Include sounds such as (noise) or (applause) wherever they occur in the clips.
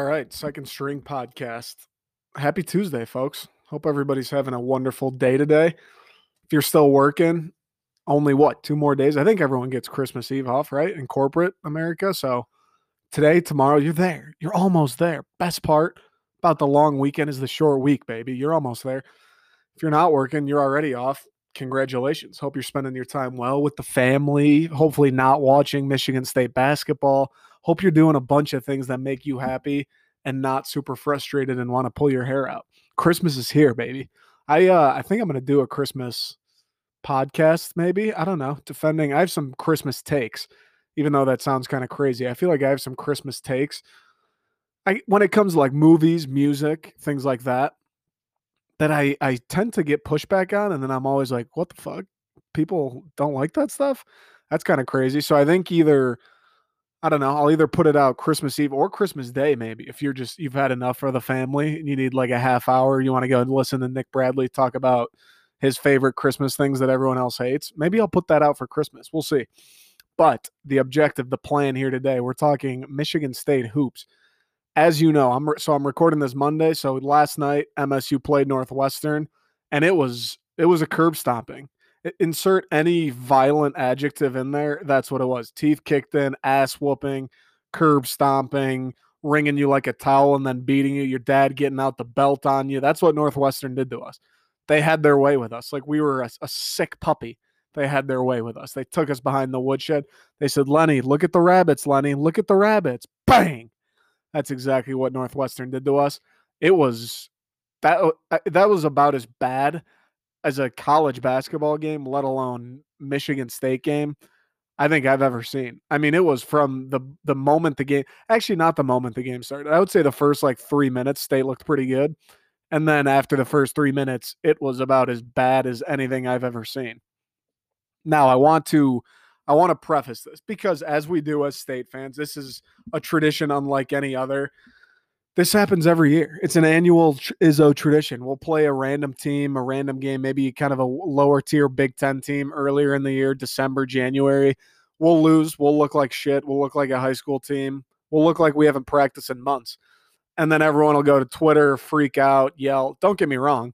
All right, second string podcast. Happy Tuesday, folks. Hope everybody's having a wonderful day today. If you're still working, only what, two more days? I think everyone gets Christmas Eve off, right? In corporate America. So today, tomorrow, you're there. You're almost there. Best part about the long weekend is the short week, baby. You're almost there. If you're not working, you're already off. Congratulations. Hope you're spending your time well with the family. Hopefully, not watching Michigan State basketball. Hope you're doing a bunch of things that make you happy and not super frustrated and want to pull your hair out. Christmas is here, baby. I uh I think I'm gonna do a Christmas podcast, maybe. I don't know. Defending I have some Christmas takes, even though that sounds kind of crazy. I feel like I have some Christmas takes. I when it comes to like movies, music, things like that, that I I tend to get pushback on, and then I'm always like, what the fuck? People don't like that stuff? That's kind of crazy. So I think either I don't know. I'll either put it out Christmas Eve or Christmas Day, maybe. If you're just you've had enough for the family and you need like a half hour, you want to go and listen to Nick Bradley talk about his favorite Christmas things that everyone else hates. Maybe I'll put that out for Christmas. We'll see. But the objective, the plan here today, we're talking Michigan State hoops. As you know, I'm re- so I'm recording this Monday. So last night MSU played Northwestern, and it was it was a curb stomping insert any violent adjective in there. That's what it was. Teeth kicked in, ass whooping, curb stomping, wringing you like a towel, and then beating you. Your dad getting out the belt on you. That's what Northwestern did to us. They had their way with us. Like we were a, a sick puppy. They had their way with us. They took us behind the woodshed. They said, Lenny, look at the rabbits, Lenny. Look at the rabbits. Bang. That's exactly what Northwestern did to us. It was that uh, that was about as bad as a college basketball game, let alone Michigan State game, I think I've ever seen. I mean, it was from the the moment the game actually not the moment the game started. I would say the first like 3 minutes State looked pretty good. And then after the first 3 minutes, it was about as bad as anything I've ever seen. Now, I want to I want to preface this because as we do as state fans, this is a tradition unlike any other this happens every year. It's an annual Izzo tradition. We'll play a random team, a random game, maybe kind of a lower tier Big Ten team earlier in the year, December, January. We'll lose. We'll look like shit. We'll look like a high school team. We'll look like we haven't practiced in months. And then everyone will go to Twitter, freak out, yell. Don't get me wrong.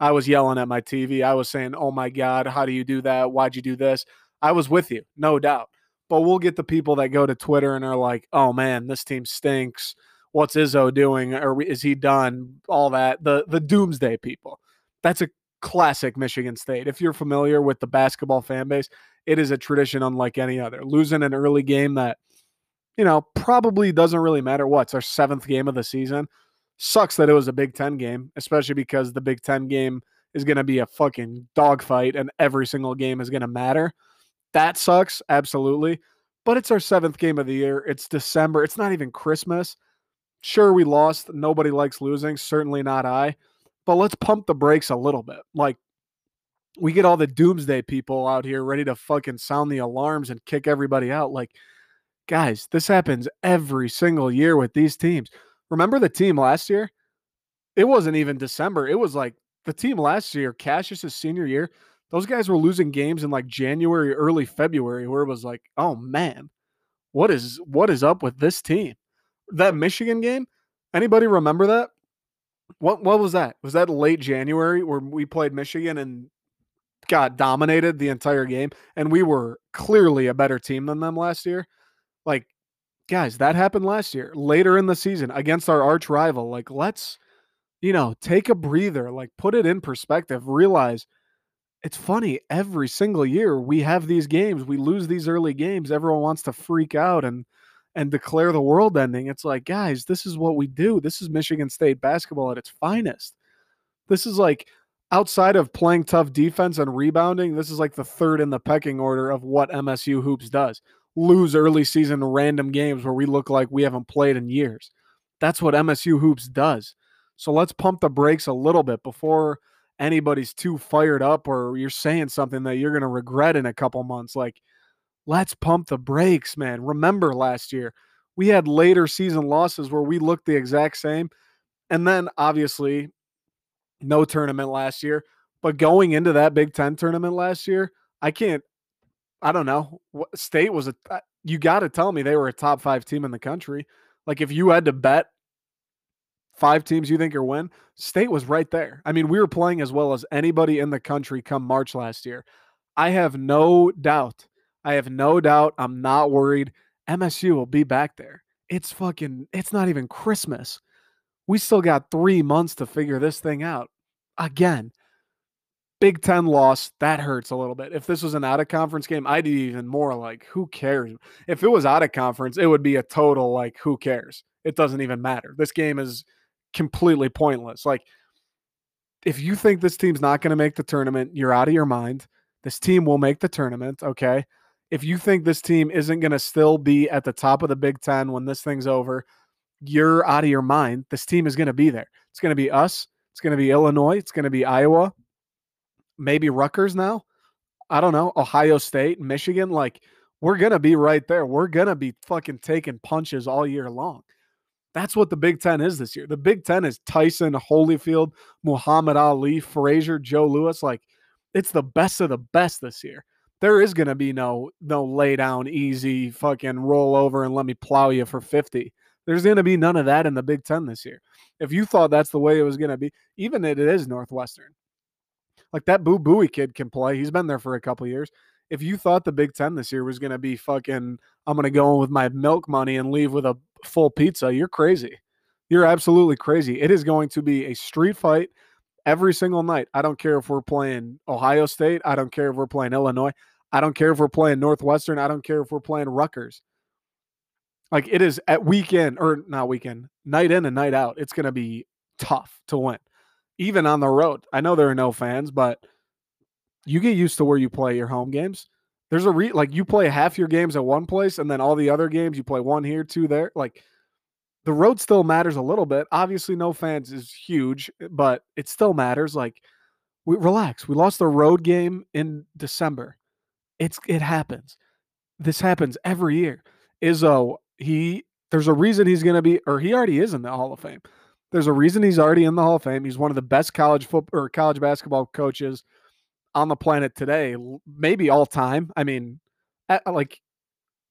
I was yelling at my TV. I was saying, oh my God, how do you do that? Why'd you do this? I was with you, no doubt. But we'll get the people that go to Twitter and are like, oh man, this team stinks what's Izzo doing or is he done? All that the the doomsday people. That's a classic Michigan State. If you're familiar with the basketball fan base, it is a tradition unlike any other. Losing an early game that you know probably doesn't really matter. What's our seventh game of the season? Sucks that it was a Big Ten game, especially because the Big Ten game is going to be a fucking dogfight and every single game is going to matter. That sucks, absolutely. But it's our seventh game of the year. It's December. It's not even Christmas. Sure, we lost. Nobody likes losing. Certainly not I. But let's pump the brakes a little bit. Like, we get all the doomsday people out here ready to fucking sound the alarms and kick everybody out. Like, guys, this happens every single year with these teams. Remember the team last year? It wasn't even December. It was like the team last year, Cassius's senior year. Those guys were losing games in like January, early February, where it was like, oh man, what is what is up with this team? That Michigan game, anybody remember that? What what was that? Was that late January where we played Michigan and got dominated the entire game and we were clearly a better team than them last year? Like guys, that happened last year, later in the season against our arch rival. Like let's you know, take a breather, like put it in perspective, realize it's funny every single year we have these games, we lose these early games, everyone wants to freak out and and declare the world ending. It's like, guys, this is what we do. This is Michigan State basketball at its finest. This is like outside of playing tough defense and rebounding, this is like the third in the pecking order of what MSU hoops does. Lose early season random games where we look like we haven't played in years. That's what MSU hoops does. So let's pump the brakes a little bit before anybody's too fired up or you're saying something that you're going to regret in a couple months. Like, let's pump the brakes, man. Remember last year, we had later season losses where we looked the exact same. And then obviously, no tournament last year. But going into that Big Ten tournament last year, I can't, I don't know. State was a, uh, you got to tell me they were a top five team in the country. Like if you had to bet five teams you think are win, State was right there. I mean, we were playing as well as anybody in the country come March last year. I have no doubt. I have no doubt. I'm not worried. MSU will be back there. It's fucking, it's not even Christmas. We still got three months to figure this thing out. Again, Big Ten loss, that hurts a little bit. If this was an out of conference game, I'd be even more like, who cares? If it was out of conference, it would be a total like, who cares? It doesn't even matter. This game is completely pointless. Like, if you think this team's not going to make the tournament, you're out of your mind. This team will make the tournament, okay? If you think this team isn't going to still be at the top of the Big Ten when this thing's over, you're out of your mind. This team is going to be there. It's going to be us. It's going to be Illinois. It's going to be Iowa. Maybe Rutgers now. I don't know. Ohio State, Michigan. Like, we're going to be right there. We're going to be fucking taking punches all year long. That's what the Big Ten is this year. The Big Ten is Tyson, Holyfield, Muhammad Ali, Frazier, Joe Louis. Like, it's the best of the best this year. There is going to be no no lay down easy fucking roll over and let me plow you for 50. There's going to be none of that in the Big 10 this year. If you thought that's the way it was going to be, even if it is Northwestern. Like that Boo Buie kid can play. He's been there for a couple years. If you thought the Big 10 this year was going to be fucking I'm going to go in with my milk money and leave with a full pizza, you're crazy. You're absolutely crazy. It is going to be a street fight every single night. I don't care if we're playing Ohio State. I don't care if we're playing Illinois. I don't care if we're playing Northwestern. I don't care if we're playing Rutgers. Like it is at weekend or not weekend, night in and night out. It's going to be tough to win, even on the road. I know there are no fans, but you get used to where you play your home games. There's a re like you play half your games at one place, and then all the other games you play one here, two there. Like the road still matters a little bit. Obviously, no fans is huge, eh, but it still matters. Like we relax. We lost the road game in December. It's it happens. This happens every year. Izzo, he there's a reason he's going to be, or he already is in the Hall of Fame. There's a reason he's already in the Hall of Fame. He's one of the best college football or college basketball coaches on the planet today, maybe all time. I mean, like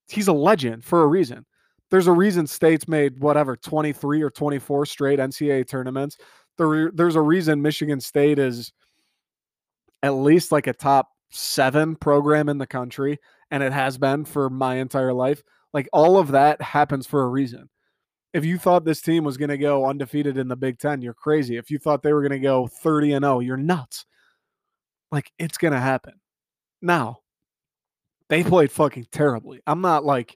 he's a legend for a reason. There's a reason states made whatever 23 or 24 straight NCAA tournaments. There, there's a reason Michigan State is at least like a top seven program in the country, and it has been for my entire life. Like all of that happens for a reason. If you thought this team was going to go undefeated in the Big Ten, you're crazy. If you thought they were going to go 30 and 0, you're nuts. Like it's gonna happen. Now, they played fucking terribly. I'm not like,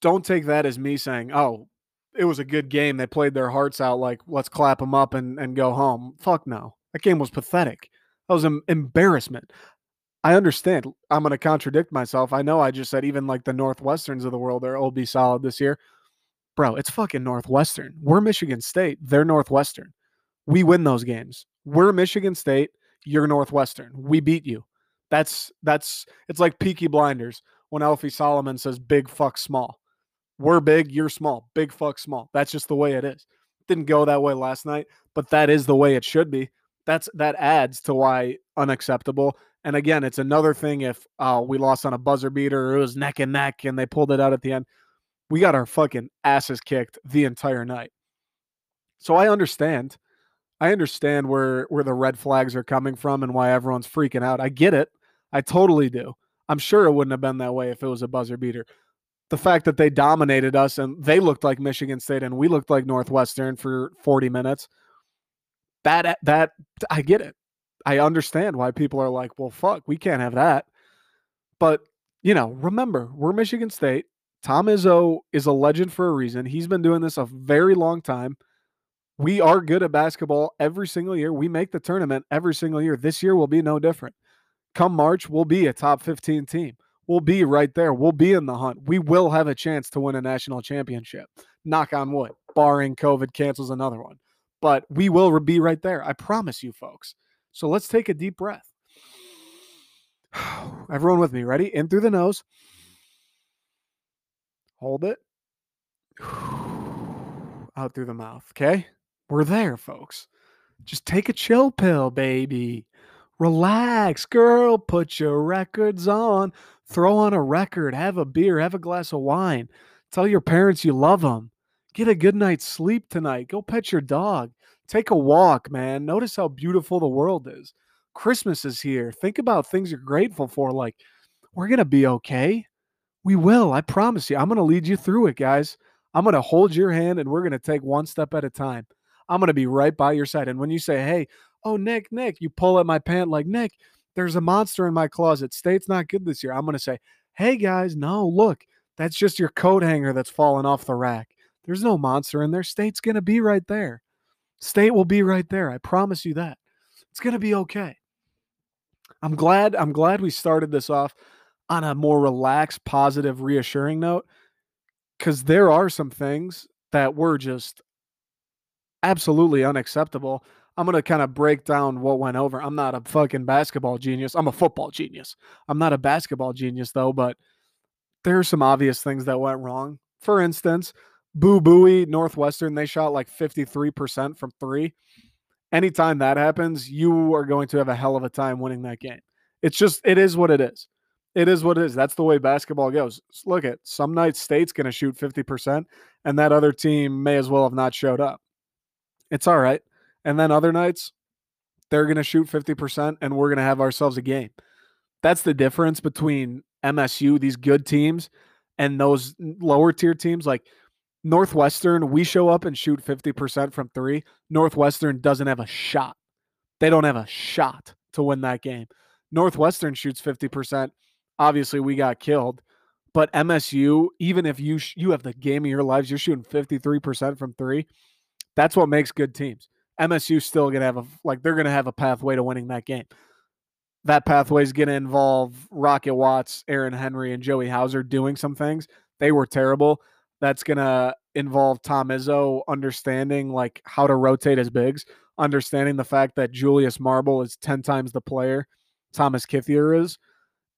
don't take that as me saying, oh, it was a good game. They played their hearts out. Like, let's clap them up and, and go home. Fuck no. That game was pathetic. That was an embarrassment. I understand. I'm going to contradict myself. I know I just said even like the Northwesterns of the world are will be solid this year. Bro, it's fucking Northwestern. We're Michigan State. They're Northwestern. We win those games. We're Michigan State you're Northwestern. We beat you. That's that's it's like Peaky Blinders when Alfie Solomon says big fuck small. We're big, you're small. Big fuck small. That's just the way it is. Didn't go that way last night, but that is the way it should be. That's that adds to why unacceptable. And again, it's another thing if uh, we lost on a buzzer beater or it was neck and neck and they pulled it out at the end. We got our fucking asses kicked the entire night. So I understand I understand where where the red flags are coming from and why everyone's freaking out. I get it. I totally do. I'm sure it wouldn't have been that way if it was a buzzer beater. The fact that they dominated us and they looked like Michigan State and we looked like Northwestern for 40 minutes. That uh, that I get it. I understand why people are like, "Well, fuck, we can't have that." But, you know, remember, we're Michigan State. Tom Izzo is a legend for a reason. He's been doing this a very long time we are good at basketball every single year. We make the tournament every single year. This year will be no different. Come March, we'll be a top 15 team. We'll be right there. We'll be in the hunt. We will have a chance to win a national championship. Knock on wood, barring COVID cancels another one. But we will be right there. I promise you, folks. So let's take a deep breath. (sighs) Everyone with me, ready? In through the nose. Hold it. (sighs) Out through the mouth. Okay. We're there, folks. Just take a chill pill, baby. Relax, girl. Put your records on. Throw on a record. Have a beer. Have a glass of wine. Tell your parents you love them. Get a good night's sleep tonight. Go pet your dog. Take a walk, man. Notice how beautiful the world is. Christmas is here. Think about things you're grateful for. Like, we're going to be okay. We will. I promise you. I'm going to lead you through it, guys. I'm going to hold your hand and we're going to take one step at a time. I'm going to be right by your side. And when you say, hey, oh, Nick, Nick, you pull at my pant like, Nick, there's a monster in my closet. State's not good this year. I'm going to say, hey, guys, no, look, that's just your coat hanger that's fallen off the rack. There's no monster in there. State's going to be right there. State will be right there. I promise you that. It's going to be okay. I'm glad I'm glad we started this off on a more relaxed, positive, reassuring note cuz there are some things that were just absolutely unacceptable. I'm going to kind of break down what went over. I'm not a fucking basketball genius. I'm a football genius. I'm not a basketball genius though, but there are some obvious things that went wrong. For instance, Boo Buie Northwestern, they shot like 53% from three. Anytime that happens, you are going to have a hell of a time winning that game. It's just, it is what it is. It is what it is. That's the way basketball goes. Look at some nights State's going to shoot 50%, and that other team may as well have not showed up. It's all right. And then other nights, they're going to shoot 50%, and we're going to have ourselves a game. That's the difference between MSU, these good teams, and those lower tier teams. Like, Northwestern, we show up and shoot 50% from three. Northwestern doesn't have a shot. They don't have a shot to win that game. Northwestern shoots 50%. Obviously, we got killed. But MSU, even if you sh- you have the game of your lives, you're shooting 53% from three. That's what makes good teams. MSU still gonna have a like they're gonna have a pathway to winning that game. That pathway is gonna involve Rocket Watts, Aaron Henry, and Joey Hauser doing some things. They were terrible that's going to involve Tom Izzo understanding like how to rotate his bigs, understanding the fact that Julius Marble is 10 times the player Thomas Kithier is,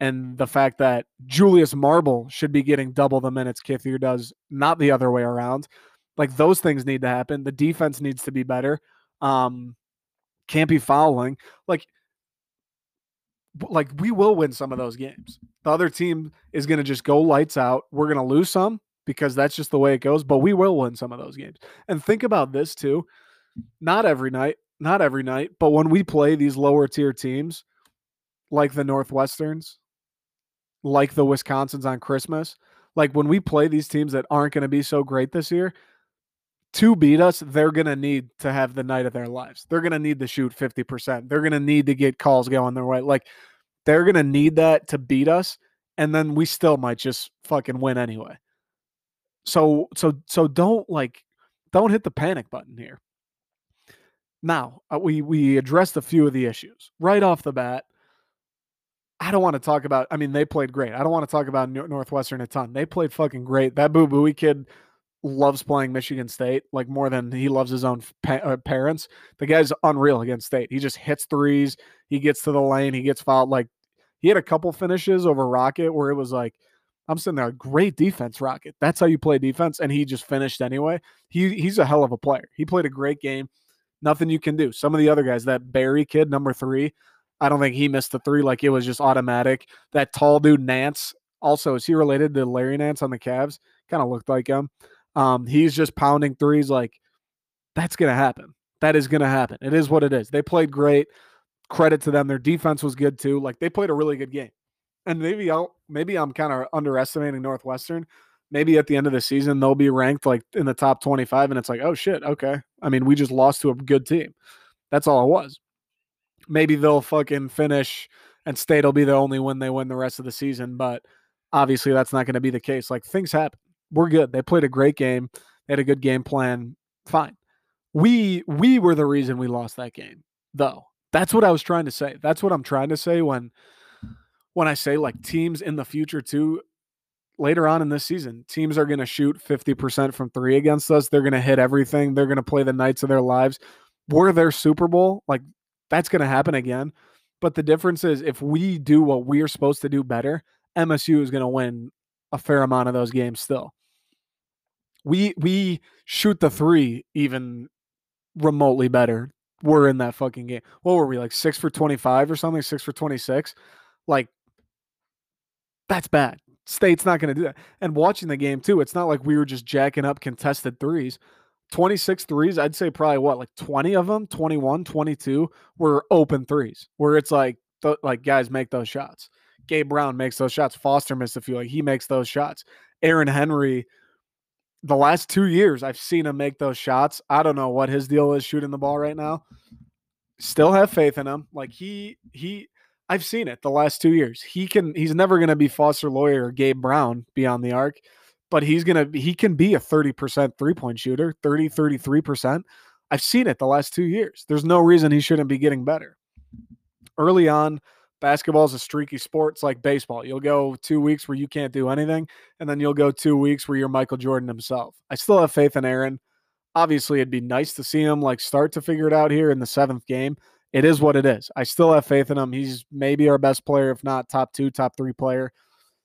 and the fact that Julius Marble should be getting double the minutes Kithier does, not the other way around. Like those things need to happen. The defense needs to be better. Um, can't be fouling. Like like we will win some of those games. The other team is going to just go lights out. We're going to lose some because that's just the way it goes. But we will win some of those games. And think about this too. Not every night, not every night, but when we play these lower tier teams like the Northwesterns, like the Wisconsins on Christmas, like when we play these teams that aren't going to be so great this year, to beat us, they're going to need to have the night of their lives. They're going to need to shoot 50%. They're going to need to get calls going their way. Like they're going to need that to beat us. And then we still might just fucking win anyway. So so so don't like don't hit the panic button here. Now, uh, we we addressed a few of the issues right off the bat. I don't want to talk about. I mean, they played great. I don't want to talk about Northwestern a ton. They played fucking great. That Boo Buie kid loves playing Michigan State like more than he loves his own pa- uh, parents. The guy's unreal against State. He just hits threes. He gets to the lane. He gets fouled. Like he had a couple finishes over Rocket where it was like I'm sitting there, great defense, Rocket. That's how you play defense. And he just finished anyway. He he's a hell of a player. He played a great game. Nothing you can do. Some of the other guys, that Berry kid, number three, I don't think he missed the three. Like it was just automatic. That tall dude, Nance, also, is he related to Larry Nance on the Cavs? Kind of looked like him. Um, he's just pounding threes. Like that's gonna happen. That is gonna happen. It is what it is. They played great. Credit to them. Their defense was good too. Like they played a really good game and maybe I'll maybe I'm kind of underestimating Northwestern. Maybe at the end of the season they'll be ranked like in the top 25 and it's like, "Oh shit, okay." I mean, we just lost to a good team. That's all it was. Maybe they'll fucking finish and state'll be the only win they win the rest of the season, but obviously that's not going to be the case. Like things happen. We're good. They played a great game. They had a good game plan. Fine. We we were the reason we lost that game, though. That's what I was trying to say. That's what I'm trying to say when when I say like teams in the future too, later on in this season, teams are going to shoot 50% from three against us. They're going to hit everything. They're going to play the nights of their lives. We're their Super Bowl. Like that's going to happen again. But the difference is if we do what we are supposed to do better, MSU is going to win a fair amount of those games still. We we shoot the three even remotely better. We're in that fucking game. What were we like six for twenty five or something? Six for twenty six. Like that's bad. State's not going to do that. And watching the game too, it's not like we were just jacking up contested threes. 26 threes, I'd say probably what, like 20 of them, 21, 22 were open threes, where it's like, th- like guys make those shots. Gabe Brown makes those shots. Foster missed a few. Like he makes those shots. Aaron Henry, the last two years, I've seen him make those shots. I don't know what his deal is shooting the ball right now. Still have faith in him. Like he he I've seen it the last two years. He can he's never gonna be Foster Loyer or Gabe Brown beyond the arc but he's going to he can be a 30% three-point shooter, 30 33%. I've seen it the last 2 years. There's no reason he shouldn't be getting better. Early on, basketball is a streaky sport. It's like baseball. You'll go 2 weeks where you can't do anything and then you'll go 2 weeks where you're Michael Jordan himself. I still have faith in Aaron. Obviously, it'd be nice to see him like start to figure it out here in the 7th game. It is what it is. I still have faith in him. He's maybe our best player if not top 2, top 3 player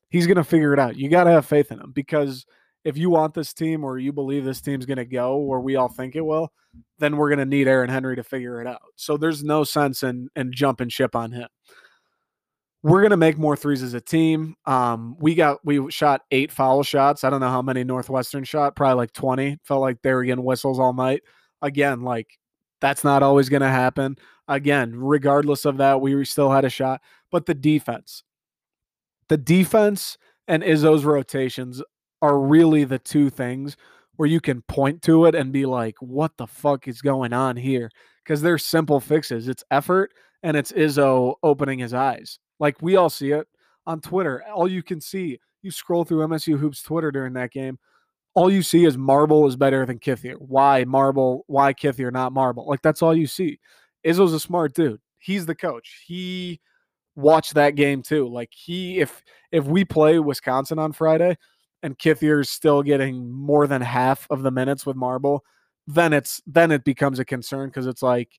he's going to figure it out. You got to have faith in him because if you want this team or you believe this team's going to go where we all think it will, then we're going to need Aaron Henry to figure it out. So there's no sense in in jumping ship on him. We're going to make more threes as a team. Um, we got we shot eight foul shots. I don't know how many Northwestern shot, probably like 20. Felt like they were getting whistles all night. Again, like that's not always going to happen. Again, regardless of that, we still had a shot. But the defense, the defense and Izzo's rotations are really the two things where you can point to it and be like, what the fuck is going on here? Because they're simple fixes. It's effort and it's Izzo opening his eyes. Like we all see it on Twitter. All you can see, you scroll through MSU Hoops Twitter during that game, all you see is Marble is better than Kithier. Why Marble? Why Kithier, not Marble? Like that's all you see. Izzo's a smart dude. He's the coach. He watched that game too. Like he, if if we play Wisconsin on Friday and Kithier's still getting more than half of the minutes with Marble, then it's then it becomes a concern because it's like,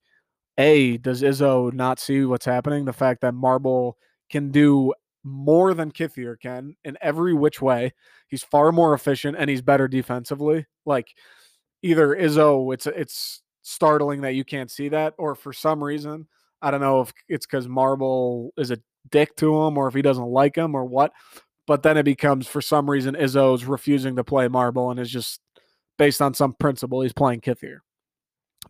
a does Izzo not see what's happening? The fact that Marble can do more than Kithier can in every which way. He's far more efficient and he's better defensively. Like either Izzo, it's it's startling that you can't see that, or for some reason I don't know if it's because Marble is a dick to him or if he doesn't like him or what. But then it becomes for some reason Izzo's refusing to play Marble and is just based on some principle he's playing Kithier.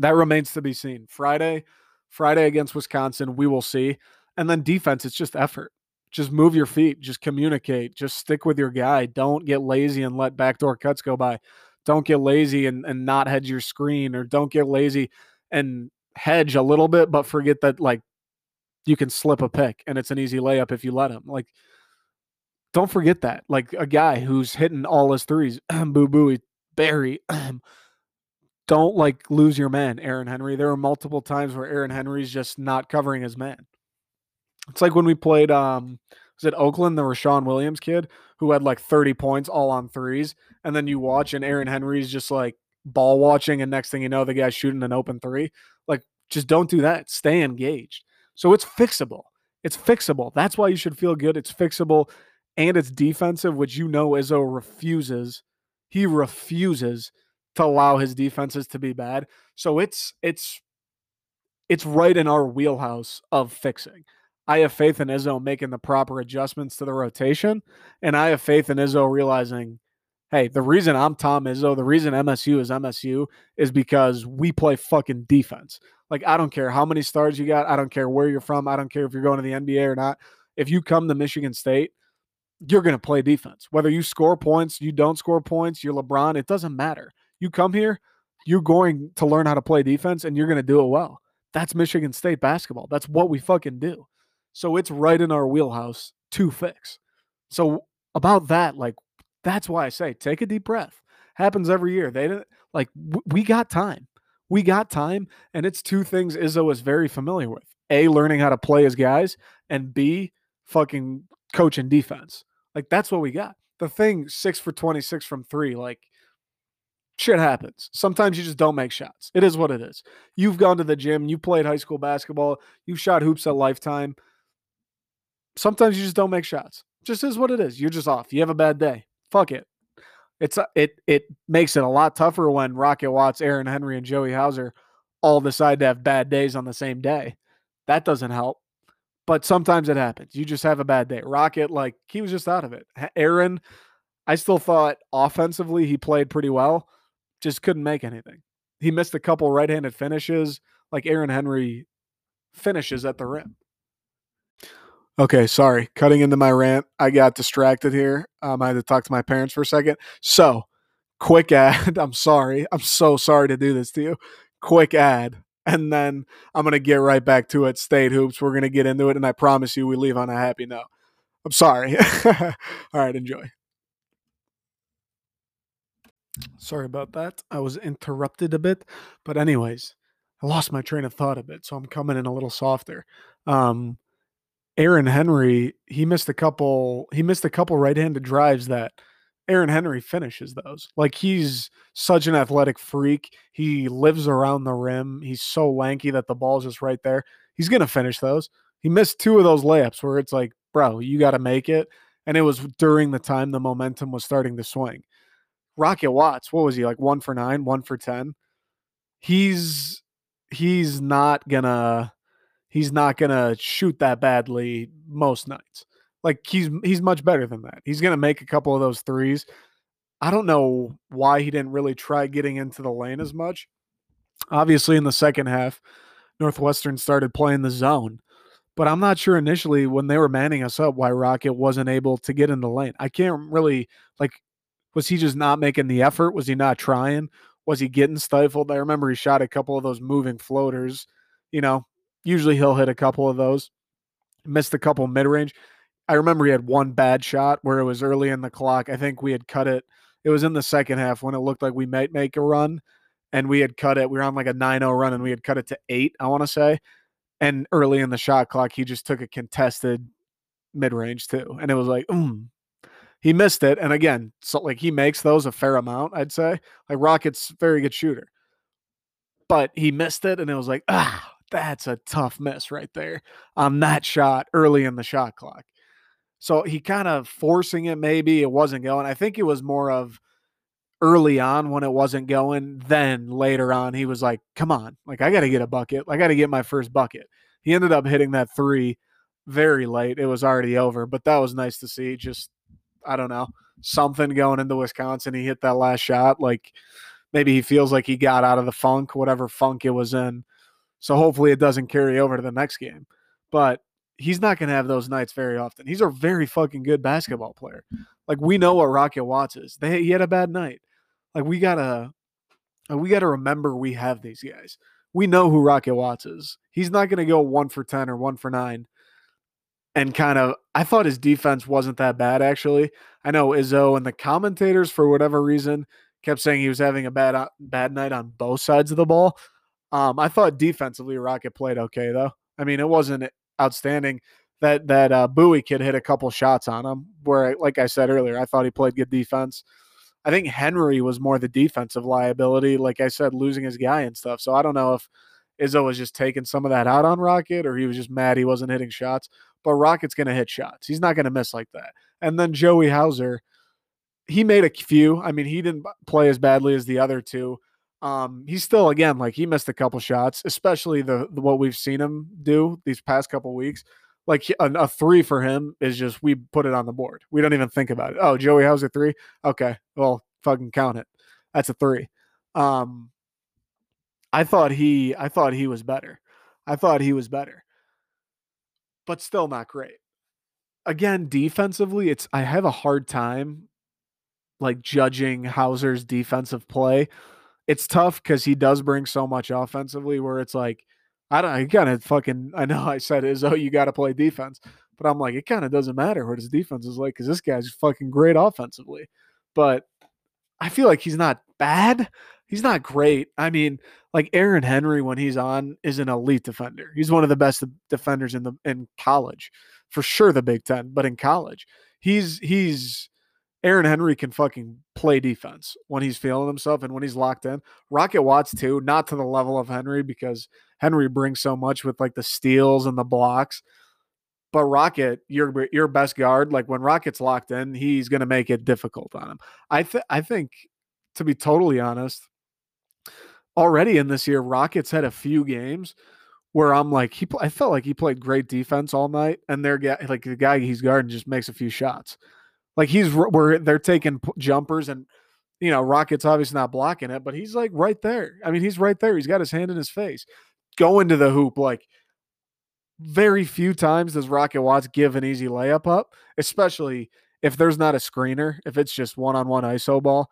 That remains to be seen. Friday, Friday against Wisconsin, we will see. And then defense, it's just effort. Just move your feet, just communicate, just stick with your guy. Don't get lazy and let backdoor cuts go by. Don't get lazy and, and not hedge your screen, or don't get lazy and hedge a little bit, but forget that like you can slip a pick and it's an easy layup if you let him. Like, don't forget that. Like a guy who's hitting all his threes, (clears throat) boo boo, Barry. (clears throat) don't like lose your man, Aaron Henry. There are multiple times where Aaron Henry's just not covering his man. It's like when we played um was it Oakland, the Rashawn Williams kid who had like 30 points all on threes, and then you watch and Aaron Henry's just like ball watching, and next thing you know, the guy's shooting an open three. Like, just don't do that. Stay engaged. So it's fixable. It's fixable. That's why you should feel good. It's fixable and it's defensive, which you know Izzo refuses. He refuses to allow his defenses to be bad. So it's it's it's right in our wheelhouse of fixing. I have faith in Izzo making the proper adjustments to the rotation, and I have faith in Izzo realizing hey, the reason I'm Tom Izzo, the reason MSU is MSU is because we play fucking defense. Like, I don't care how many stars you got. I don't care where you're from. I don't care if you're going to the NBA or not. If you come to Michigan State, you're going to play defense. Whether you score points, you don't score points, you're LeBron, it doesn't matter. You come here, you're going to learn how to play defense and you're going to do it well. That's Michigan State basketball. That's what we fucking do. So it's right in our wheelhouse to fix. So about that, like that's why I say take a deep breath. Happens every year. They didn't like w- we got time. We got time, and it's two things Izzo is very familiar with: a, learning how to play his guys, and b, fucking coaching defense. Like that's what we got. The thing six for twenty six from three, like shit happens. Sometimes you just don't make shots. It is what it is. You've gone to the gym, you played high school basketball, you shot hoops a lifetime. Sometimes you just don't make shots. Just is what it is. You're just off. You have a bad day fuck it. It's uh, it it makes it a lot tougher when Rocket Watts, Aaron Henry, and Joey Hauser all decide to have bad days on the same day. That doesn't help. but sometimes it happens. You just have a bad day. Rocket, like he was just out of it. Aaron, I still thought offensively he played pretty well, just couldn't make anything. He missed a couple right handed finishes, like Aaron Henry finishes at the rim. Okay, sorry. Cutting into my rant. I got distracted here. Um, I had to talk to my parents for a second. So, quick ad. (laughs) I'm sorry. I'm so sorry to do this to you. Quick ad. And then I'm going to get right back to it. State hoops. We're going to get into it. And I promise you, we leave on a happy note. I'm sorry. (laughs) All right, enjoy. Sorry about that. I was interrupted a bit. But, anyways, I lost my train of thought a bit. So I'm coming in a little softer. Um, Aaron Henry, he missed a couple he missed a couple right-handed drives that Aaron Henry finishes those. Like he's such an athletic freak. He lives around the rim. He's so lanky that the ball's just right there. He's going to finish those. He missed two of those layups where it's like, bro, you got to make it. And it was during the time the momentum was starting to swing. Rocket Watts, what was he like? One for nine, one for ten. He's he's not gonna he's not gonna shoot that badly most nights. Like he's he's much better than that. He's gonna make a couple of those threes. I don't know why he didn't really try getting into the lane as much. Obviously, in the second half, Northwestern started playing the zone, but I'm not sure initially when they were manning us up why Rocket wasn't able to get in the lane. I can't really like. Was he just not making the effort? Was he not trying? Was he getting stifled? I remember he shot a couple of those moving floaters. You know, Usually he'll hit a couple of those. Missed a couple mid range. I remember he had one bad shot where it was early in the clock. I think we had cut it. It was in the second half when it looked like we might make a run, and we had cut it. We were on like a 9 0 run, and we had cut it to eight, I want to say. And early in the shot clock, he just took a contested mid range too. And it was like, mm. He missed it. And again, so like he makes those a fair amount, I'd say. Like Rocket's very good shooter. But he missed it, and it was like, ah, that's a tough miss right there on that shot early in the shot clock. So he kind of forcing it, maybe it wasn't going. I think it was more of early on when it wasn't going. Then later on, he was like, come on, like I got to get a bucket. I got to get my first bucket. He ended up hitting that three very late. It was already over, but that was nice to see. Just, I don't know, something going into Wisconsin. He hit that last shot. Like maybe he feels like he got out of the funk, whatever funk it was in so hopefully it doesn't carry over to the next game. But he's not going to have those nights very often. He's a very fucking good basketball player. Like we know what Rocket Watts is. They, he had a bad night. Like we gotta, uh, we gotta remember we have these guys. We know who Rocket Watts is. He's not going to go one for ten or one for nine. And kind of, I thought his defense wasn't that bad actually. I know Izzo and the commentators for whatever reason kept saying he was having a bad uh, bad night on both sides of the ball. Um, I thought defensively Rocket played okay though. I mean, it wasn't outstanding. That that uh, Buie kid hit a couple shots on him. Where, like I said earlier, I thought he played good defense. I think Henry was more the defensive liability. Like I said, losing his guy and stuff. So I don't know if Izzo was just taking some of that out on Rocket, or he was just mad he wasn't hitting shots. But Rocket's going to hit shots. He's not going to miss like that. And then Joey Hauser, he made a few. I mean, he didn't play as badly as the other two. Um, he's still again like he missed a couple shots, especially the, the what we've seen him do these past couple weeks. Like a, a, three for him is just we put it on the board. We don't even think about it. Oh, Joey, Hauser three? Okay, well, fucking count it. That's a three. Um, I thought he, I thought he was better. I thought he was better, but still not great. Again, defensively, it's I have a hard time like judging Hauser's defensive play it's tough because he does bring so much offensively where it's like, I don't he kind of fucking, I know (laughs) I said is, oh, you got to play defense. But I'm like, it kind of doesn't matter what his defense is like because this guy's fucking great offensively. But I feel like he's not bad. He's not great. I mean, like Aaron Henry when he's on is an elite defender. He's one of the best defenders in the in college, for sure. The Big Ten, but in college, he's he's Aaron Henry can fucking play defense when he's feeling himself and when he's locked in. Rocket Watts too, not to the level of Henry because Henry brings so much with like the steals and the blocks. But Rocket, your your best guard, like when Rocket's locked in, he's going to make it difficult on him. I th- I think to be totally honest, already in this year, Rockets had a few games where I'm like, he, I felt like he played great defense all night, and their guy, like the guy he's guarding, just makes a few shots. Like he's where they're taking jumpers, and you know, Rocket's obviously not blocking it, but he's like right there. I mean, he's right there. He's got his hand in his face, going to the hoop. Like very few times does Rocket Watts give an easy layup up, especially if there's not a screener. If it's just one on one ISO ball,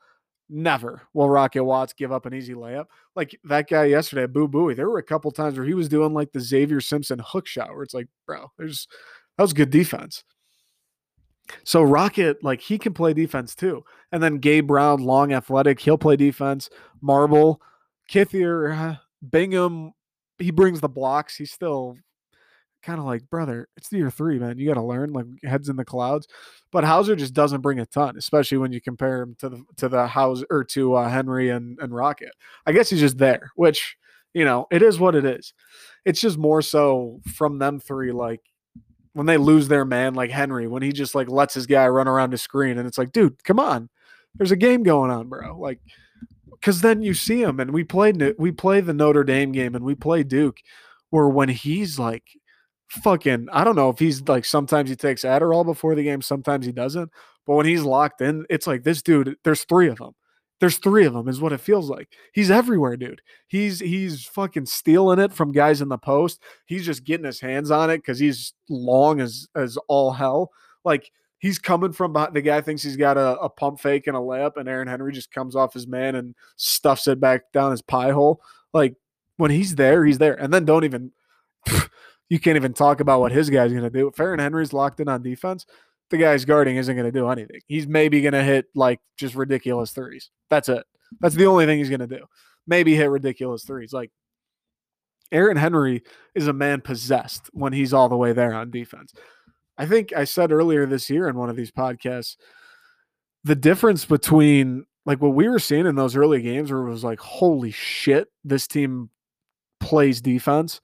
Never will Rocket Watts give up an easy layup. Like that guy yesterday, Boo Buie. There were a couple times where he was doing like the Xavier Simpson hook shot, where it's like, bro, there's that was good defense. So Rocket, like he can play defense too. And then Gabe Brown, long athletic, he'll play defense. Marble, Kithier, (sighs) Bingham, he brings the blocks. He's still kind of like, brother, it's the year three, man. You got to learn, like heads in the clouds. But Hauser just doesn't bring a ton, especially when you compare him to the to the Hauser or to uh, Henry and and Rocket. I guess he's just there, which you know it is what it is. It's just more so from them three, like when they lose their man, like Henry, when he just like lets his guy run around the screen, and it's like, dude, come on, there's a game going on, bro. Like, because then you see him, and we played we play the Notre Dame game, and we play Duke, where when he's like fucking I don't know if he's like sometimes he takes Adderall before the game, sometimes he doesn't. But when he's locked in, it's like this dude, there's three of them. There's three of them is what it feels like. He's everywhere, dude. He's he's fucking stealing it from guys in the post. He's just getting his hands on it cuz he's long as as all hell. Like he's coming from behind the guy thinks he's got a, a pump fake and a layup and Aaron Henry just comes off his man and stuffs it back down his pie hole. Like when he's there, he's there. And then don't even (laughs) you can't even talk about what his guy's going to do. If Aaron Henry's locked in on defense, the guy's guarding isn't going to do anything. He's maybe going to hit like just ridiculous threes. That's it. That's the only thing he's going to do. Maybe hit ridiculous threes. Like Aaron Henry is a man possessed when he's all the way there on defense. I think I said earlier this year in one of these podcasts the difference between like what we were seeing in those early games where it was like, holy shit, this team plays defense.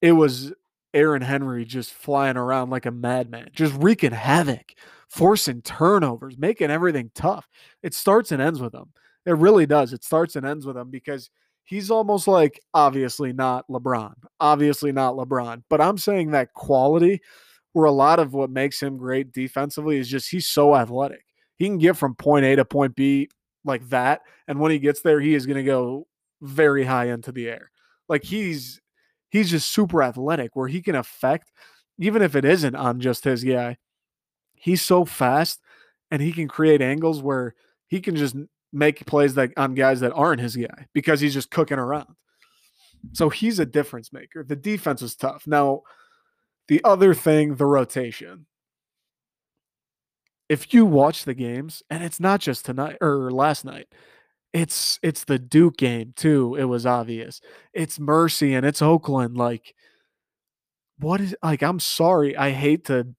It was Aaron Henry just flying around like a madman, just wreaking havoc, forcing turnovers, making everything tough. It starts and ends with him. It really does. It starts and ends with him because he's almost like obviously not LeBron, obviously not LeBron, but I'm saying that quality where a lot of what makes him great defensively is just he's so athletic. He can get from point A to point B like that. And when he gets there, he is going to go very high into the air. Like he's he's just super athletic where he can affect, even if it isn't on just his guy. He's so fast and he can create angles where he can just make plays that on guys that aren't his guy because he's just cooking around. So he's a difference maker. The defense is tough. Now, the other thing, the rotation. If you watch the games, and it's not just tonight or last night, it's it's the Duke game too. It was obvious. It's Mercy and it's Oakland. Like, what is like? I'm sorry. I hate to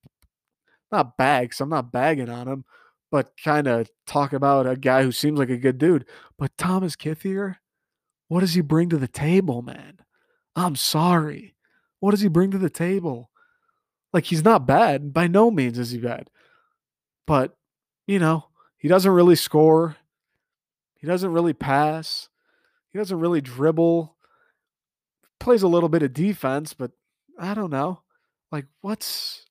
not bag. So I'm not bagging on him, but kind of talk about a guy who seems like a good dude. But Thomas Kithier, what does he bring to the table, man? I'm sorry. What does he bring to the table? Like he's not bad. By no means is he bad. But, you know, he doesn't really score. He doesn't really pass. He doesn't really dribble. Plays a little bit of defense, but I don't know. Like, what's.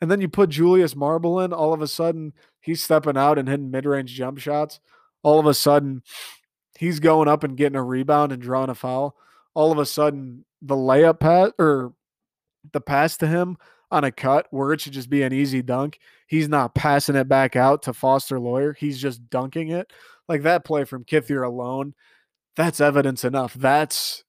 And then you put Julius Marble in, all of a sudden he's stepping out and hitting mid range jump shots. All of a sudden he's going up and getting a rebound and drawing a foul. All of a sudden the layup pass or the pass to him on a cut where it should just be an easy dunk. He's not passing it back out to Foster Loyer. He's just dunking it. Like that play from Kithier alone, that's evidence enough. That's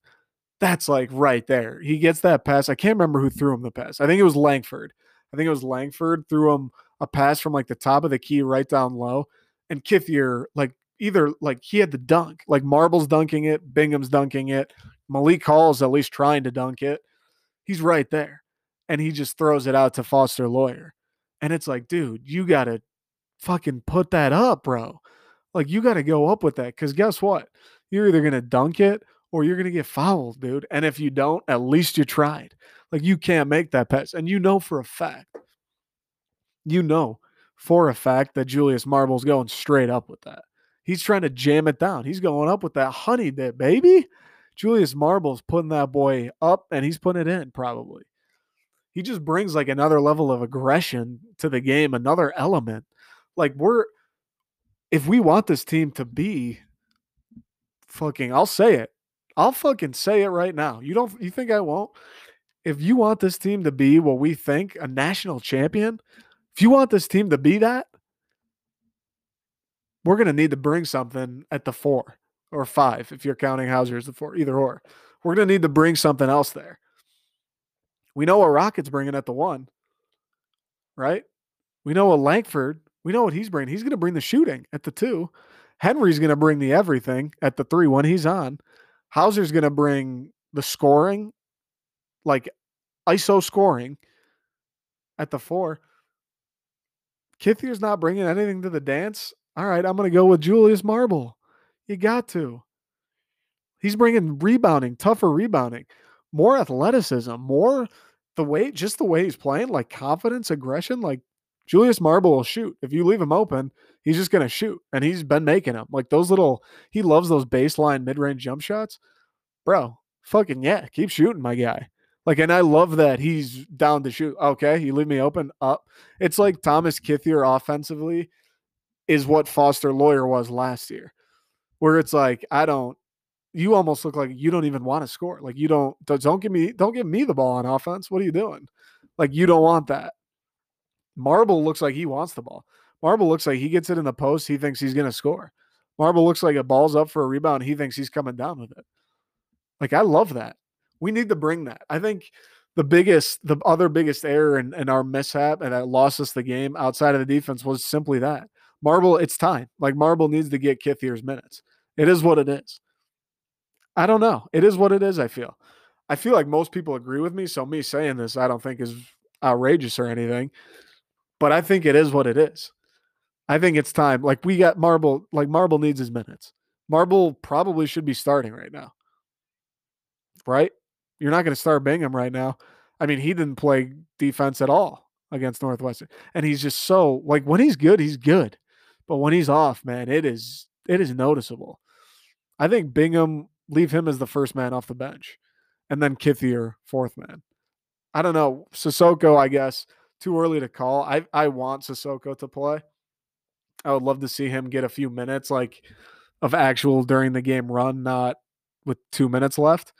that's like right there. He gets that pass. I can't remember who threw him the pass. I think it was Langford. I think it was Langford threw him a pass from like the top of the key right down low. And Kithier, like either like he had the dunk, like Marble's dunking it, Bingham's dunking it, Malik Hall's at least trying to dunk it. He's right there. And he just throws it out to Foster Loyer. And it's like, dude, you gotta fucking put that up, bro. Like you got to go up with that because guess what? You're either going to dunk it or you're going to get fouled, dude. And if you don't, at least you tried. Like you can't make that pass. And you know for a fact, you know for a fact that Julius Marble's going straight up with that. He's trying to jam it down. He's going up with that honey dip, baby. Julius Marble's putting that boy up and he's putting it in probably. He just brings like another level of aggression to the game, another element. Like we're if we want this team to be fucking I'll say it. I'll fucking say it right now. You don't you think I won't? If you want this team to be what we think a national champion, if you want this team to be that, we're going to need to bring something at the 4 or 5 if you're counting Hauser as the 4, either or. We're going to need to bring something else there. We know what Rocket's bringing at the 1. Right? We know what Langford, we know what he's bringing. He's going to bring the shooting at the 2. Henry's going to bring the everything at the 3 when he's on. Hauser's going to bring the scoring, like ISO scoring at the four. Kithier's not bringing anything to the dance. All right, I'm going to go with Julius Marble. You got to. He's bringing rebounding, tougher rebounding, more athleticism, more the way, just the way he's playing, like confidence, aggression. Like Julius Marble will shoot. If you leave him open, he's just going to shoot. And he's been making them. Like those little, he loves those baseline mid range jump shots. Bro, fucking yeah, keep shooting, my guy. Like, and I love that he's down to shoot. Okay, you leave me open up. It's like Thomas Kithier offensively is what Foster Loyer was last year, where it's like, I don't, you almost look like you don't even want to score. Like you don't, don't give me, don't give me the ball on offense. What are you doing? Like you don't want that. Marble looks like he wants the ball. Marble looks like he gets it in the post. He thinks he's going to score. Marble looks like a ball's up for a rebound. He thinks he's coming down with it. Like, I love that. We need to bring that. I think the biggest, the other biggest error in, in our mishap and that lost us the game outside of the defense was simply that. Marble, it's time. Like, Marble needs to get Kithier's minutes. It is what it is. I don't know. It is what it is, I feel. I feel like most people agree with me. So, me saying this, I don't think is outrageous or anything, but I think it is what it is. I think it's time. Like we got Marble, like Marble needs his minutes. Marble probably should be starting right now. Right? You're not going to start Bingham right now. I mean, he didn't play defense at all against Northwestern. And he's just so like when he's good, he's good. But when he's off, man, it is it is noticeable. I think Bingham leave him as the first man off the bench. And then Kithier fourth man. I don't know. Sissoko, I guess, too early to call. I I want Sissoko to play. I would love to see him get a few minutes like of actual during the game run, not with two minutes left.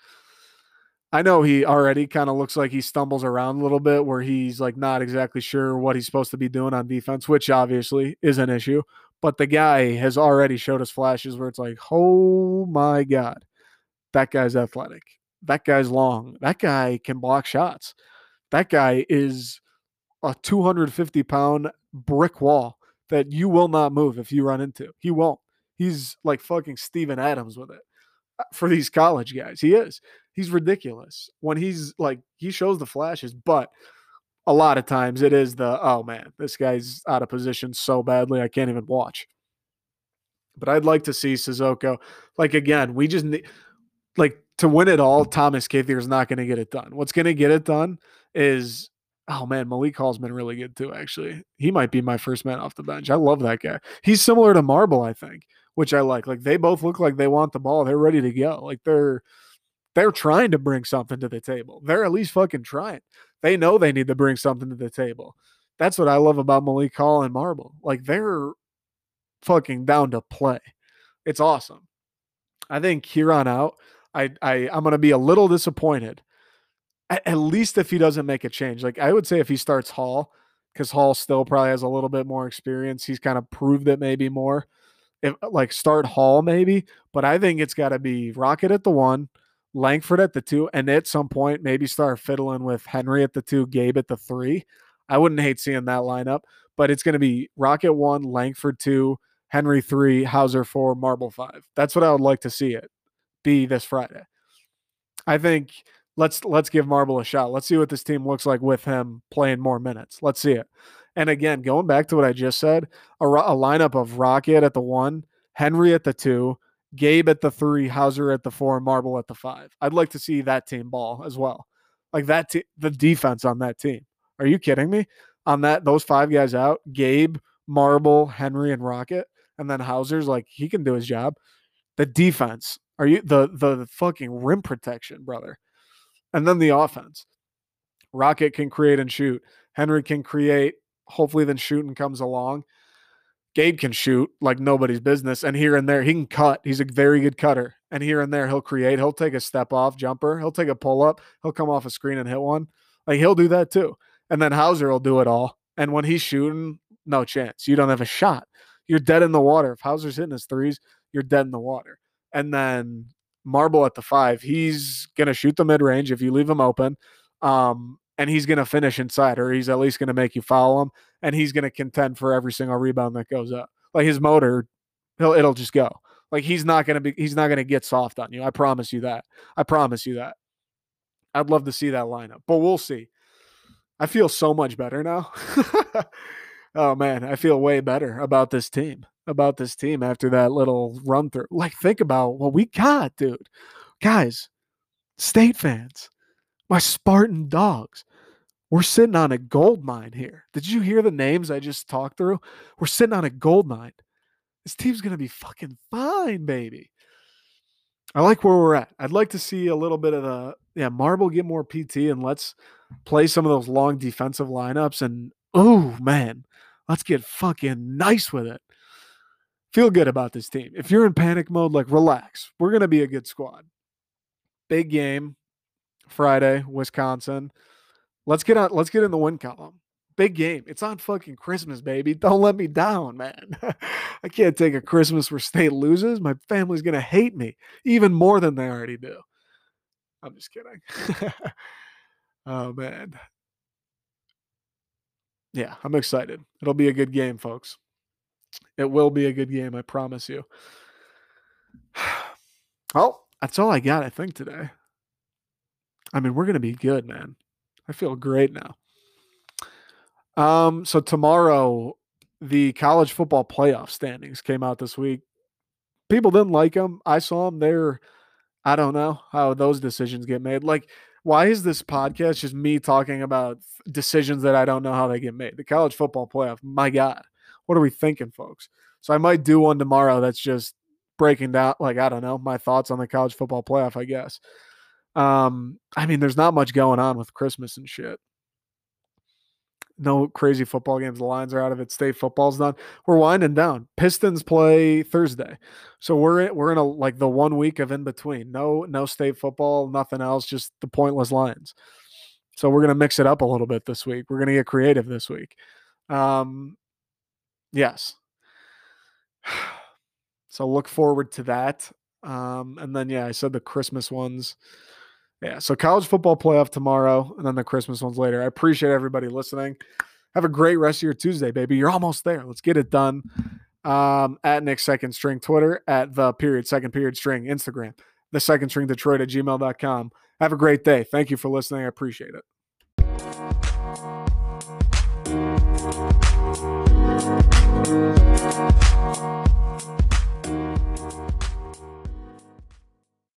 I know he already kind of looks like he stumbles around a little bit where he's like not exactly sure what he's supposed to be doing on defense, which obviously is an issue. But the guy has already showed us flashes where it's like, oh my God, that guy's athletic. That guy's long. That guy can block shots. That guy is a 250 pound brick wall that you will not move if you run into. He won't. He's like fucking Steven Adams with it uh, for these college guys. He is. He's ridiculous when he's like he shows the flashes, but a lot of times it is the oh man, this guy's out of position so badly I can't even watch. But I'd like to see Sissoko. Like again, we just need like to win it all. Thomas Kithier is not going to get it done. What's going to get it done is Oh man, Malik Hall's been really good too. Actually, he might be my first man off the bench. I love that guy. He's similar to Marble, I think, which I like. Like they both look like they want the ball. They're ready to go. Like they're they're trying to bring something to the table. They're at least fucking trying. They know they need to bring something to the table. That's what I love about Malik Hall and Marble. Like they're fucking down to play. It's awesome. I think here on out, I, I I'm gonna be a little disappointed at, at least if he doesn't make a change. Like I would say if he starts Hall, because Hall still probably has a little bit more experience. He's kind of proved it maybe more. If uh, like start Hall maybe, but I think it's got to be Rocket at the one, Langford at the two, and at some point maybe start fiddling with Henry at the two, Gabe at the three. I wouldn't hate seeing that lineup, but it's going to be Rocket one, Langford two, Henry three, Hauser four, Marble five. That's what I would like to see it be this Friday. I think let's let's give Marble a shot. Let's see what this team looks like with him playing more minutes. Let's see it. And again, going back to what I just said, a, a lineup of Rocket at the one, Henry at the two, Gabe at the three, Hauser at the four, Marble at the five. I'd like to see that team ball as well. Like that, the defense on that team. Are you kidding me? On that, those five guys out, Gabe, Marble, Henry, and Rocket, and then Hauser's like he can do his job. The defense Are you the the fucking rim protection, brother? And then the offense. Rocket can create and shoot. Henry can create. Hopefully, then shooting comes along. Gabe can shoot like nobody's business. And here and there, he can cut. He's a very good cutter. And here and there, he'll create. He'll take a step off jumper. He'll take a pull up. He'll come off a screen and hit one. Like he'll do that too. And then Hauser will do it all. And when he's shooting, no chance. You don't have a shot. You're dead in the water. If Hauser's hitting his threes, you're dead in the water. And then Marble at the five, he's gonna shoot the mid range if you leave him open. Um, and he's going to finish inside, or he's at least going to make you follow him, and he's going to contend for every single rebound that goes up. Like his motor, he'll it'll just go. Like he's not going to be, he's not going to get soft on you. I promise you that. I promise you that. I'd love to see that lineup, but we'll see. I feel so much better now. (laughs) oh man, I feel way better about this team. About this team after that little run through. Like, think about what we got, dude. Guys, state fans, my Spartan dogs. We're sitting on a gold mine here. Did you hear the names I just talked through? We're sitting on a gold mine. This team's going to be fucking fine, baby. I like where we're at. I'd like to see a little bit of the, yeah, Marble get more PT and let's play some of those long defensive lineups. And, oh, man, let's get fucking nice with it. Feel good about this team. If you're in panic mode, like, relax. We're going to be a good squad. Big game Friday, Wisconsin. Let's get on. Let's get in the win column. Big game. It's on fucking Christmas, baby. (laughs) Don't let me down, man. (laughs) I can't take a Christmas where state loses. My family's gonna hate me even more than they already do. I'm just kidding. (laughs) oh man. Yeah, I'm excited. It'll be a good game, folks. It will be a good game, I promise you. (sighs) Well, that's all I got, I think, today. I mean, we're going to be good, man. I feel great now. Um, so tomorrow, the college football playoff standings came out this week. People didn't like them. I saw them. They're, I don't know how those decisions get made. Like, why is this podcast just me talking about decisions that I don't know how they get made? The college football playoff, my God, what are we thinking, folks? So I might do one tomorrow that's just breaking down, like, I don't know, my thoughts on the college football playoff, I guess. Um, I mean, there's not much going on with Christmas and shit. No crazy football games. The Lions are out of it. State football's done. We're winding down. Pistons play Thursday, so we're in, we're in a like the one week of in between. No no state football, nothing else. Just the pointless Lions. So we're gonna mix it up a little bit this week. We're gonna get creative this week. Um, yes. So look forward to that. Um, and then yeah, I said the Christmas ones. Yeah, so college football playoff tomorrow and then the Christmas ones later. I appreciate everybody listening. Have a great rest of your Tuesday, baby. You're almost there. Let's get it done. Um, at Nick Second String Twitter, at the period second period string Instagram, the second string Detroit at gmail.com. Have a great day. Thank you for listening. I appreciate it.